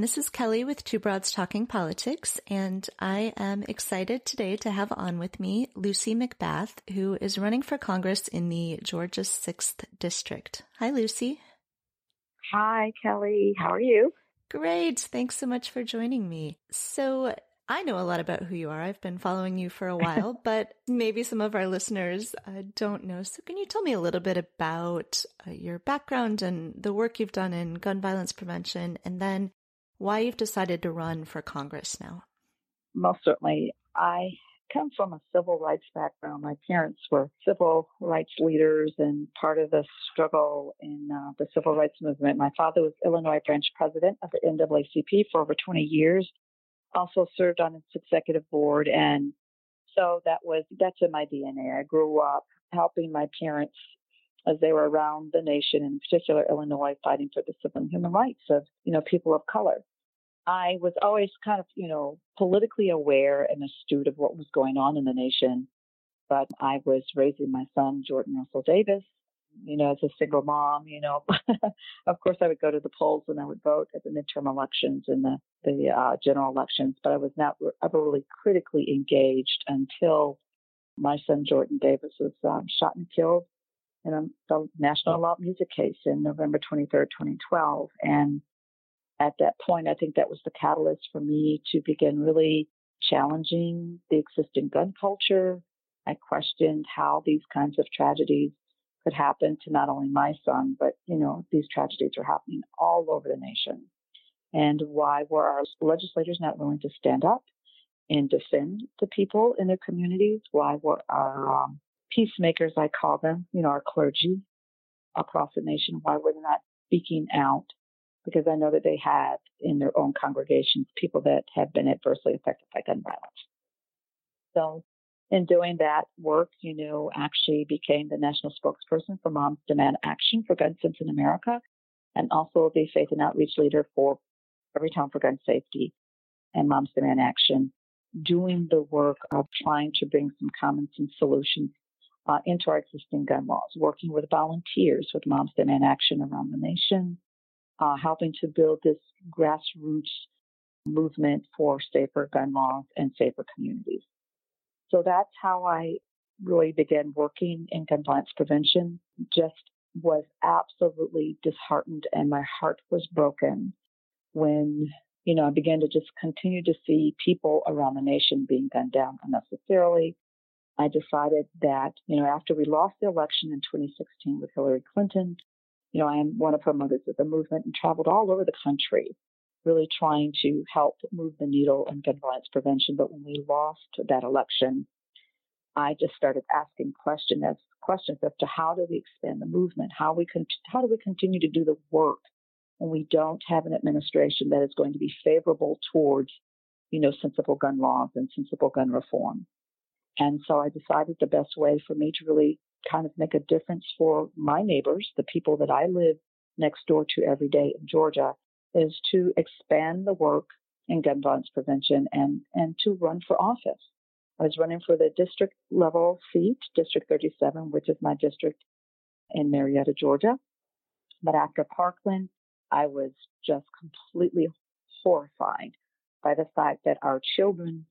everyone. This is Kelly with Two Broads Talking Politics, and I am excited today to have on with me Lucy McBath, who is running for Congress in the Georgia 6th District. Hi, Lucy. Hi, Kelly. How are you? Great. Thanks so much for joining me. So, I know a lot about who you are. I've been following you for a while, but maybe some of our listeners uh, don't know. So, can you tell me a little bit about uh, your background and the work you've done in gun violence prevention, and then why you've decided to run for Congress now? Most certainly. I come from a civil rights background. My parents were civil rights leaders and part of the struggle in uh, the civil rights movement. My father was Illinois branch president of the NAACP for over 20 years also served on its executive board. And so that was, that's in my DNA. I grew up helping my parents as they were around the nation, in particular Illinois, fighting for the civil and human rights of, you know, people of color. I was always kind of, you know, politically aware and astute of what was going on in the nation. But I was raising my son, Jordan Russell Davis, you know, as a single mom, you know, of course I would go to the polls and I would vote at the midterm elections and the, the uh, general elections, but I was not ever really critically engaged until my son Jordan Davis was um, shot and killed in a, the National Loud Music case in November 23rd, 2012. And at that point, I think that was the catalyst for me to begin really challenging the existing gun culture. I questioned how these kinds of tragedies could happen to not only my son, but, you know, these tragedies are happening all over the nation. And why were our legislators not willing to stand up and defend the people in their communities? Why were our um, peacemakers, I call them, you know, our clergy across the nation, why were they not speaking out? Because I know that they had in their own congregations people that have been adversely affected by gun violence. So in doing that work, you know, actually became the national spokesperson for Moms Demand Action for Gun Sense in America and also the faith and outreach leader for Everytown for Gun Safety and Moms Demand Action, doing the work of trying to bring some common sense solutions uh, into our existing gun laws, working with volunteers with Moms Demand Action around the nation, uh, helping to build this grassroots movement for safer gun laws and safer communities. So that's how I really began working in gun violence prevention. Just was absolutely disheartened and my heart was broken when, you know, I began to just continue to see people around the nation being gunned down unnecessarily. I decided that, you know, after we lost the election in 2016 with Hillary Clinton, you know, I am one of her mothers of the movement and traveled all over the country really trying to help move the needle in gun violence prevention. But when we lost that election, I just started asking questions as questions as to how do we expand the movement? How we con- how do we continue to do the work when we don't have an administration that is going to be favorable towards, you know, sensible gun laws and sensible gun reform? And so I decided the best way for me to really kind of make a difference for my neighbors, the people that I live next door to every day in Georgia, is to expand the work in gun violence prevention and, and to run for office. I was running for the district level seat, District 37, which is my district in Marietta, Georgia. But after Parkland, I was just completely horrified by the fact that our children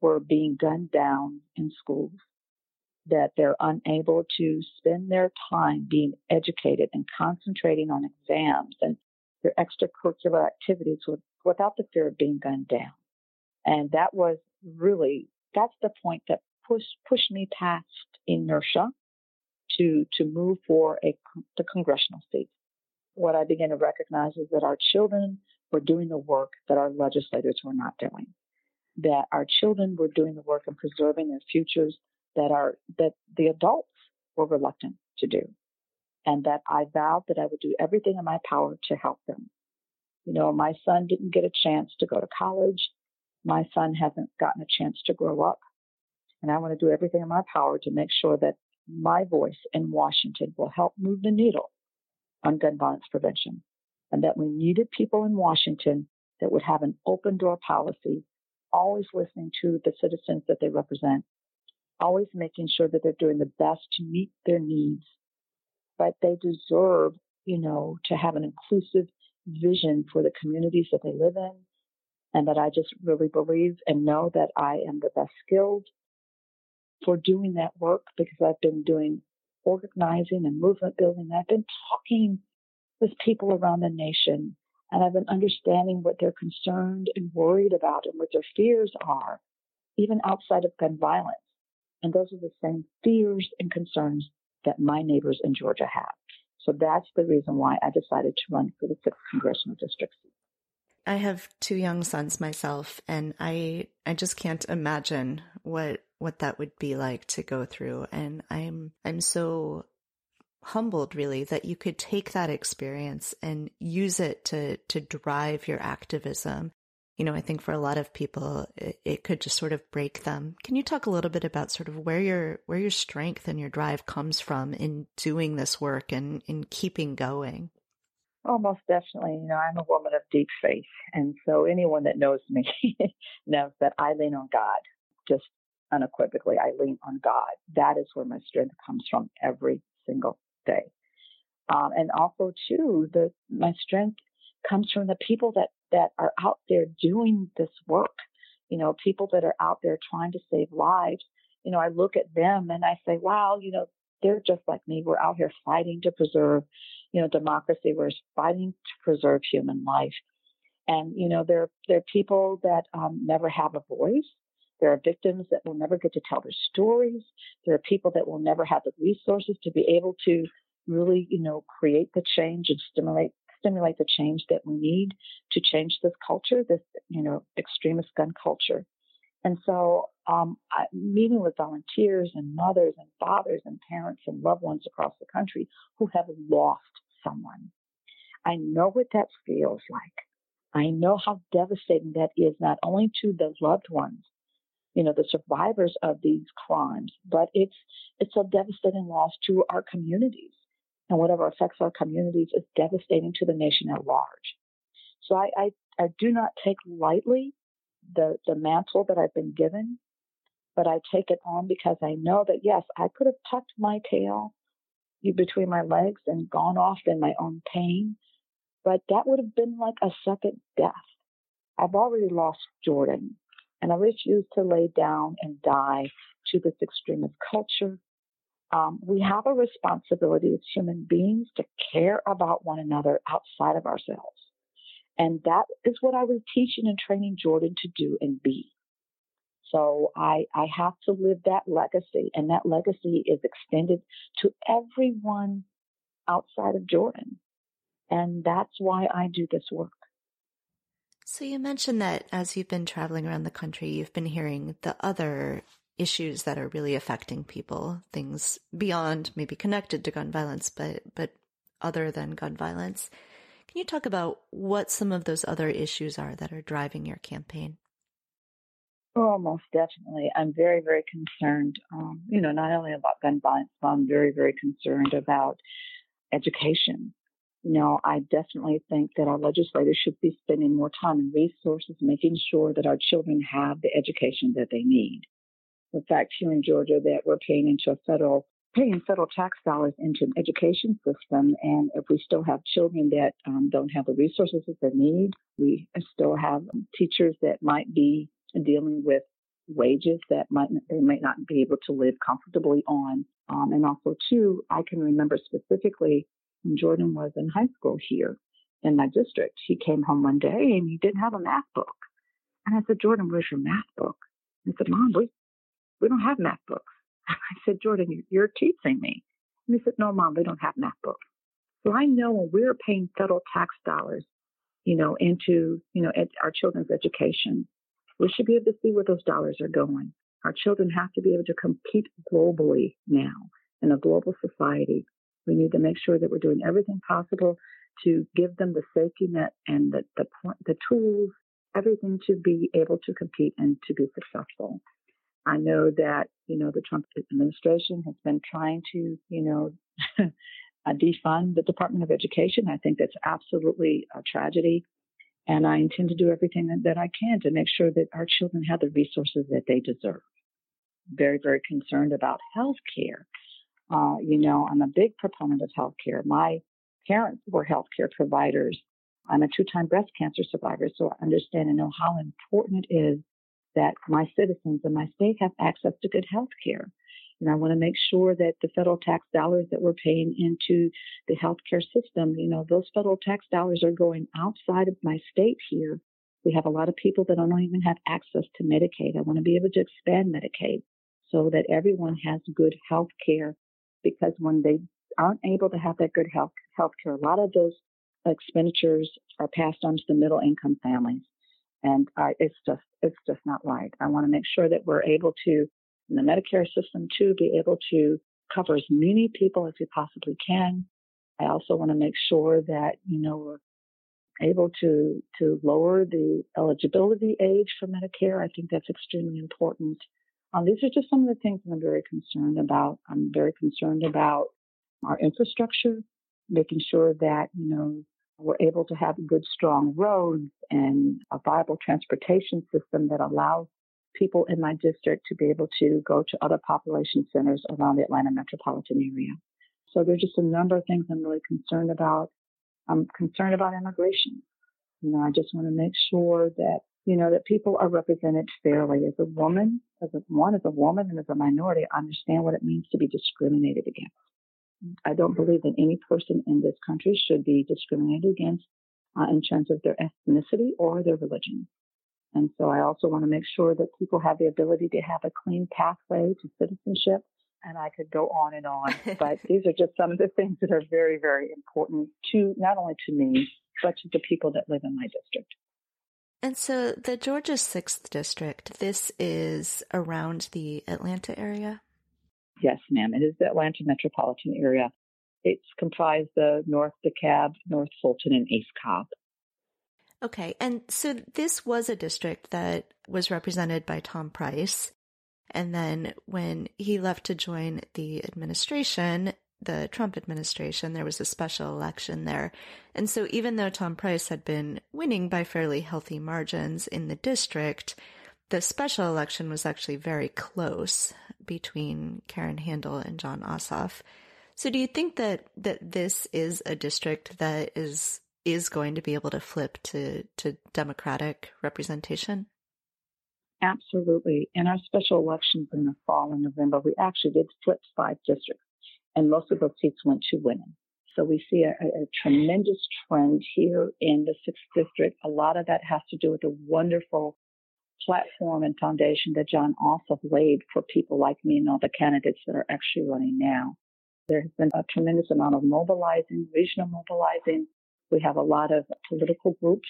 were being gunned down in schools, that they're unable to spend their time being educated and concentrating on exams and their extracurricular activities with, without the fear of being gunned down. And that was really, that's the point that pushed, pushed me past inertia to, to move for a, the congressional seat. What I began to recognize is that our children were doing the work that our legislators were not doing. That our children were doing the work of preserving their futures that are, that the adults were reluctant to do and that I vowed that I would do everything in my power to help them. You know, my son didn't get a chance to go to college. My son hasn't gotten a chance to grow up. And I want to do everything in my power to make sure that my voice in Washington will help move the needle on gun violence prevention. And that we needed people in Washington that would have an open door policy, always listening to the citizens that they represent, always making sure that they're doing the best to meet their needs but they deserve, you know, to have an inclusive vision for the communities that they live in, and that I just really believe and know that I am the best skilled for doing that work because I've been doing organizing and movement building. I've been talking with people around the nation and I've been understanding what they're concerned and worried about and what their fears are, even outside of gun violence. And those are the same fears and concerns that my neighbors in Georgia have. So that's the reason why I decided to run for the 6th Congressional District. I have two young sons myself and I I just can't imagine what what that would be like to go through and I'm I'm so humbled really that you could take that experience and use it to to drive your activism. You know, I think for a lot of people it, it could just sort of break them. Can you talk a little bit about sort of where your where your strength and your drive comes from in doing this work and in keeping going? Oh, most definitely. You know, I'm a woman of deep faith. And so anyone that knows me knows that I lean on God, just unequivocally. I lean on God. That is where my strength comes from every single day. Um, and also, too, the, my strength comes from the people that, that are out there doing this work. You know, people that are out there trying to save lives. You know, I look at them and I say, wow, you know, they're just like me. We're out here fighting to preserve you know, democracy. We're fighting to preserve human life. And, you know, there are people that um, never have a voice. There are victims that will never get to tell their stories. There are people that will never have the resources to be able to really, you know, create the change and stimulate stimulate the change that we need to change this culture, this, you know, extremist gun culture. And so, um, I, meeting with volunteers and mothers and fathers and parents and loved ones across the country who have lost someone. I know what that feels like. I know how devastating that is, not only to the loved ones, you know, the survivors of these crimes, but it's it's a devastating loss to our communities. And whatever affects our communities is devastating to the nation at large. So I, I, I do not take lightly the, the mantle that I've been given, but I take it on because I know that yes, I could have tucked my tail between my legs and gone off in my own pain. But that would have been like a second death. I've already lost Jordan, and I refuse to lay down and die to this extremist culture. Um, we have a responsibility as human beings to care about one another outside of ourselves. And that is what I was teaching and training Jordan to do and be. So I, I have to live that legacy, and that legacy is extended to everyone outside of Jordan. And that's why I do this work. So you mentioned that as you've been traveling around the country, you've been hearing the other issues that are really affecting people, things beyond maybe connected to gun violence, but, but other than gun violence. Can you talk about what some of those other issues are that are driving your campaign? Oh, most definitely. I'm very, very concerned, um, you know, not only about gun violence, but I'm very, very concerned about education. Know, I definitely think that our legislators should be spending more time and resources making sure that our children have the education that they need. The fact here in Georgia that we're paying into a federal paying federal tax dollars into an education system, and if we still have children that um, don't have the resources that they need, we still have teachers that might be dealing with wages that might they might not be able to live comfortably on. Um, and also, too, I can remember specifically when Jordan was in high school here in my district. He came home one day and he didn't have a math book. And I said, Jordan, where's your math book? He said, Mom, we, we don't have math books. I said, Jordan, you're teaching me. And he said, No, Mom, we don't have math books. So I know when we're paying federal tax dollars, you know, into, you know, ed- our children's education, we should be able to see where those dollars are going. Our children have to be able to compete globally now in a global society. We need to make sure that we're doing everything possible to give them the safety net and the, the, the tools, everything to be able to compete and to be successful. I know that, you know, the Trump administration has been trying to, you know, uh, defund the Department of Education. I think that's absolutely a tragedy. And I intend to do everything that, that I can to make sure that our children have the resources that they deserve. Very, very concerned about health care. Uh, you know, I'm a big proponent of healthcare. My parents were healthcare providers I'm a two time breast cancer survivor, so I understand and know how important it is that my citizens in my state have access to good health care. And I want to make sure that the federal tax dollars that we're paying into the healthcare system, you know, those federal tax dollars are going outside of my state here. We have a lot of people that don't even have access to Medicaid. I want to be able to expand Medicaid so that everyone has good health care because when they aren't able to have that good health care, a lot of those expenditures are passed on to the middle income families. And I, it's just, it's just not right. I want to make sure that we're able to, in the Medicare system too, be able to cover as many people as we possibly can. I also want to make sure that, you know, we're able to, to lower the eligibility age for Medicare. I think that's extremely important. Um, these are just some of the things I'm very concerned about. I'm very concerned about our infrastructure, making sure that, you know, we're able to have good, strong roads and a viable transportation system that allows people in my district to be able to go to other population centers around the Atlanta metropolitan area. So there's just a number of things I'm really concerned about. I'm concerned about immigration. You know, I just want to make sure that, you know, that people are represented fairly. As a woman, as a, one, as a woman and as a minority, I understand what it means to be discriminated against. I don't believe that any person in this country should be discriminated against uh, in terms of their ethnicity or their religion. And so I also want to make sure that people have the ability to have a clean pathway to citizenship. And I could go on and on, but these are just some of the things that are very, very important to not only to me, but to the people that live in my district. And so the Georgia 6th District, this is around the Atlanta area? Yes, ma'am. It is the Atlanta metropolitan area. It's comprised of North DeKalb, North Fulton, and East Cobb. Okay. And so this was a district that was represented by Tom Price. And then when he left to join the administration, the Trump administration, there was a special election there. And so even though Tom Price had been winning by fairly healthy margins in the district, the special election was actually very close between Karen Handel and Jon Ossoff. So do you think that, that this is a district that is is going to be able to flip to, to Democratic representation? Absolutely. In our special elections in the fall in November, we actually did flip five districts, and most of those seats went to women. So we see a, a, tremendous trend here in the sixth district. A lot of that has to do with the wonderful platform and foundation that Jon Ossoff laid for people like me and all the candidates that are actually running now. There has been a tremendous amount of mobilizing, regional mobilizing. We have a lot of political groups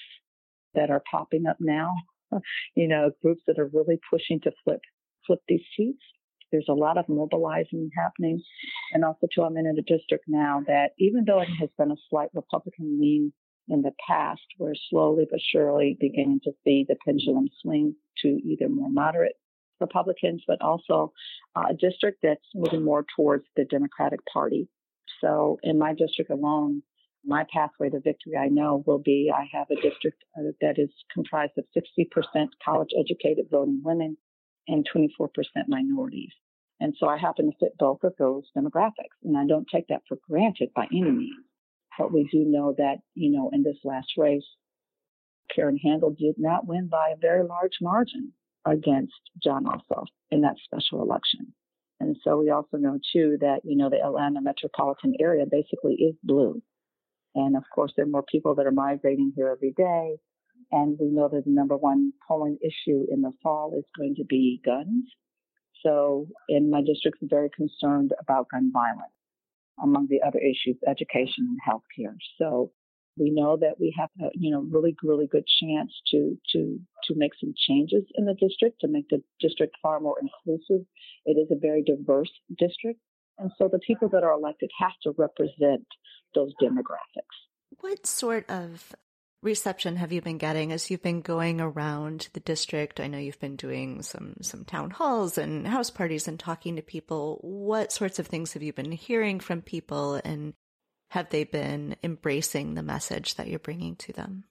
that are popping up now. you know, groups that are really pushing to flip flip these seats. There's a lot of mobilizing happening. And also too, I'm in a district now that even though it has been a slight Republican lean in the past, we're slowly but surely beginning to see the pendulum swing to either more moderate Republicans, but also uh, a district that's moving more towards the Democratic Party. So in my district alone, my pathway to victory, I know, will be I have a district uh, that is comprised of 60% college educated voting women and 24% minorities. And so I happen to fit both of those demographics. And I don't take that for granted by any means. But we do know that, you know, in this last race, Karen Handel did not win by a very large margin against Jon Ossoff in that special election. And so we also know too that, you know, the Atlanta metropolitan area basically is blue. And of course, there are more people that are migrating here every day. And we know that the number one polling issue in the fall is going to be guns. So in my district, I'm very concerned about gun violence among the other issues, education and healthcare. So we know that we have a you know really really good chance to to to make some changes in the district to make the district far more inclusive. It is a very diverse district, and so the people that are elected have to represent those demographics. What sort of reception have you been getting as you've been going around the district? I know you've been doing some some town halls and house parties and talking to people. What sorts of things have you been hearing from people and have they been embracing the message that you're bringing to them?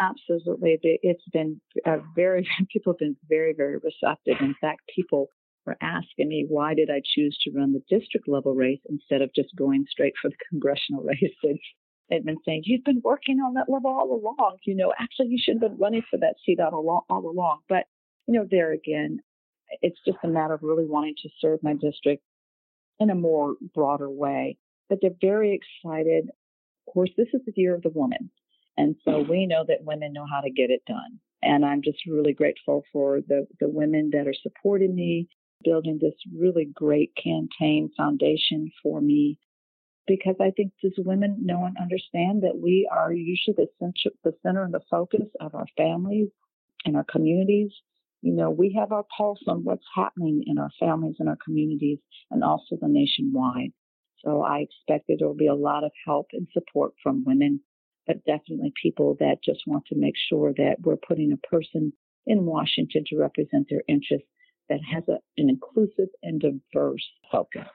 Absolutely. It's been uh, very, people have been very, very receptive. In fact, people were asking me, why did I choose to run the district level race instead of just going straight for the congressional race? They'd been saying, You've been working on that level all along. You know, actually, you should have been running for that seat all along. All along. But, you know, there again, it's just a matter of really wanting to serve my district in a more broader way. But they're very excited. Of course, this is the year of the woman. And so mm. we know that women know how to get it done. And I'm just really grateful for the, the women that are supporting me, building this really great campaign foundation for me. Because I think these women know and understand that we are usually the center, the center and the focus of our families and our communities. You know, we have our pulse on what's happening in our families and our communities and also the nationwide. So I expect that there will be a lot of help and support from women but definitely people that just want to make sure that we're putting a person in Washington to represent their interests that has a, an inclusive and diverse focus.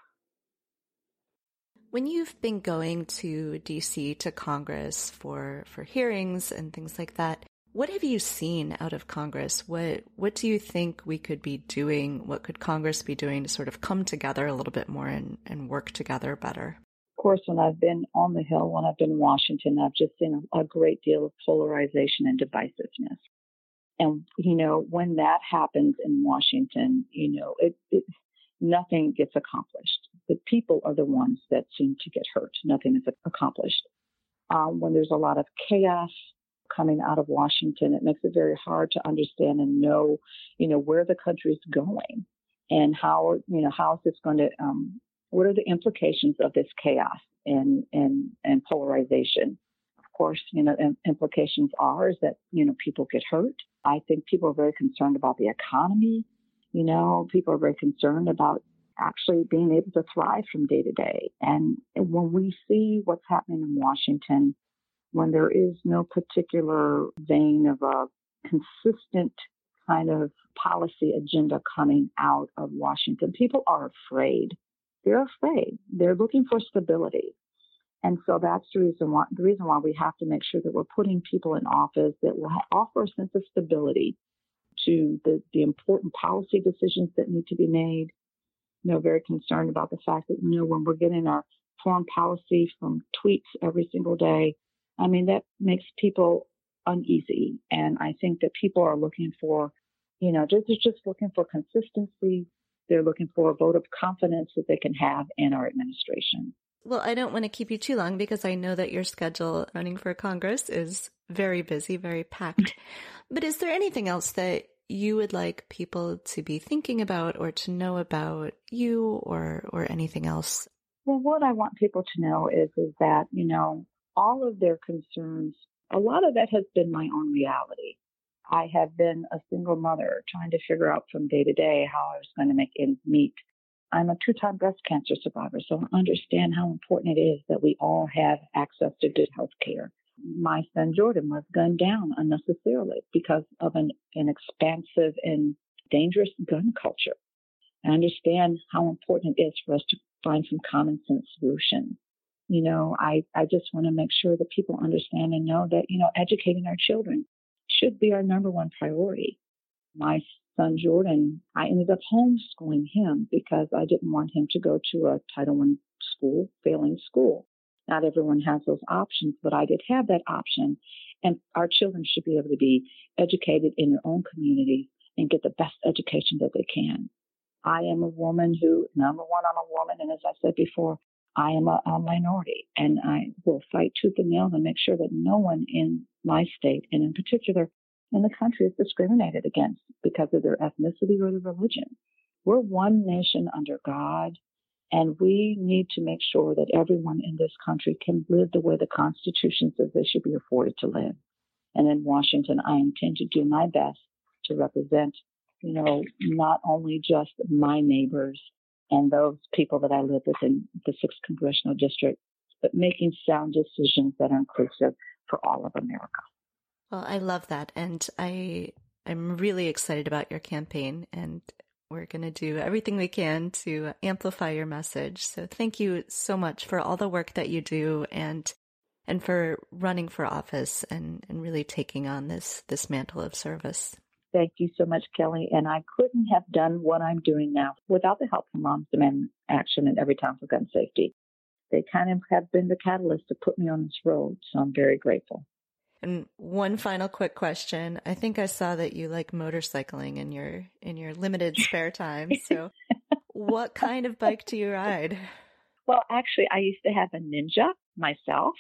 When you've been going to DC to Congress for for hearings and things like that, what have you seen out of Congress? What what do you think we could be doing? What could Congress be doing to sort of come together a little bit more and, and work together better? Of course, when I've been on the Hill, when I've been in Washington, I've just seen a, great deal of polarization and divisiveness. And, you know, when that happens in Washington, you know, it, it, nothing gets accomplished. The people are the ones that seem to get hurt. Nothing is accomplished. Um, when there's a lot of chaos coming out of Washington, it makes it very hard to understand and know, you know, where the country is going and how, you know, how is this going to um, what are the implications of this chaos and, and, and polarization? Of course, you know, implications are is that, you know, people get hurt. I think people are very concerned about the economy. You know, people are very concerned about actually being able to thrive from day to day. And when we see what's happening in Washington, when there is no particular vein of a consistent kind of policy agenda coming out of Washington, people are afraid they're afraid. They're looking for stability. And so that's the reason why the reason why we have to make sure that we're putting people in office that will offer a sense of stability to the, the important policy decisions that need to be made. You know, very concerned about the fact that, you know, when we're getting our foreign policy from tweets every single day, I mean, that makes people uneasy. And I think that people are looking for, you know, just, just looking for consistency, they're looking for a vote of confidence that they can have in our administration. Well, I don't want to keep you too long because I know that your schedule running for Congress is very busy, very packed. but is there anything else that you would like people to be thinking about or to know about you or or anything else? Well, what I want people to know is is that, you know, all of their concerns, a lot of that has been my own reality. I have been a single mother trying to figure out from day to day how I was going to make ends meet. I'm a two time breast cancer survivor, so I understand how important it is that we all have access to good health care. My son Jordan was gunned down unnecessarily because of an, an expansive and dangerous gun culture. I understand how important it is for us to find some common sense solutions. You know, I, I just want to make sure that people understand and know that, you know, educating our children should be our number one priority. My son Jordan, I ended up homeschooling him because I didn't want him to go to a Title I school, failing school. Not everyone has those options, but I did have that option. And our children should be able to be educated in their own community and get the best education that they can. I am a woman who, number one, I'm a woman. And as I said before, I am a, a minority and I will fight tooth and nail to make sure that no one in my state and in particular in the country is discriminated against because of their ethnicity or their religion. We're one nation under God and we need to make sure that everyone in this country can live the way the Constitution says they should be afforded to live. And in Washington, I intend to do my best to represent, you know, not only just my neighbors and those people that I live with in the sixth congressional district, but making sound decisions that are inclusive for all of America. Well, I love that. And I, I'm really excited about your campaign and we're going to do everything we can to amplify your message. So thank you so much for all the work that you do and and for running for office and, and really taking on this this mantle of service. Thank you so much, Kelly. And I couldn't have done what I'm doing now without the help from Moms Demand Action and Everytown for Gun Safety. they kind of have been the catalyst to put me on this road. So I'm very grateful. And one final quick question. I think I saw that you like motorcycling in your in your limited spare time. So what kind of bike do you ride? Well, actually I used to have a Ninja myself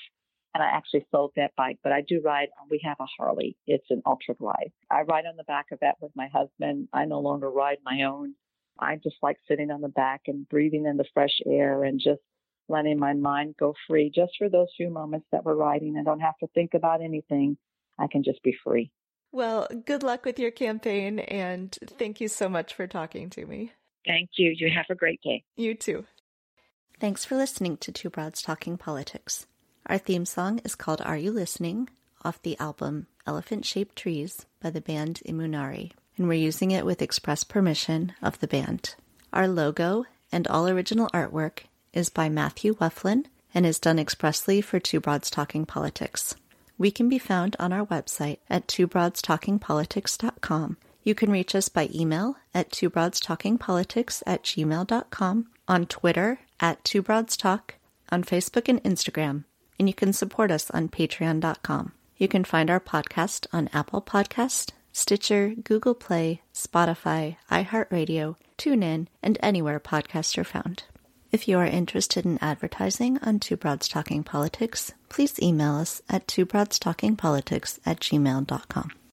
and I actually sold that bike, but I do ride. Um, we have a Harley. It's an ultra glide. I ride on the back of that with my husband. I no longer ride my own. I just like sitting on the back and breathing in the fresh air and just letting my mind go free just for those few moments that we're riding. I don't have to think about anything. I can just be free. Well, good luck with your campaign and thank you so much for talking to me. Thank you. You have a great day. You too. Thanks for listening to Two Broads Talking Politics. Our theme song is called Are You Listening? off the album Elephant Shaped Trees by the band Imunari, and we're using it with express permission of the band. Our logo and all original artwork is by Matthew Weflin and is done expressly for Two Broads Talking Politics. We can be found on our website at twobroadstalkingpolitics.com. You can reach us by email at twobroadstalkingpolitics at gmail.com, on Twitter at twobroadstalk, on Facebook and Instagram, and you can support us on patreon.com. You can find our podcast on Apple Podcast, Stitcher, Google Play, Spotify, iHeartRadio, TuneIn, and anywhere podcasts are found. If you are interested in advertising on Two Broads Talking Politics, please email us at twobroadstalkingpolitics at gmail.com.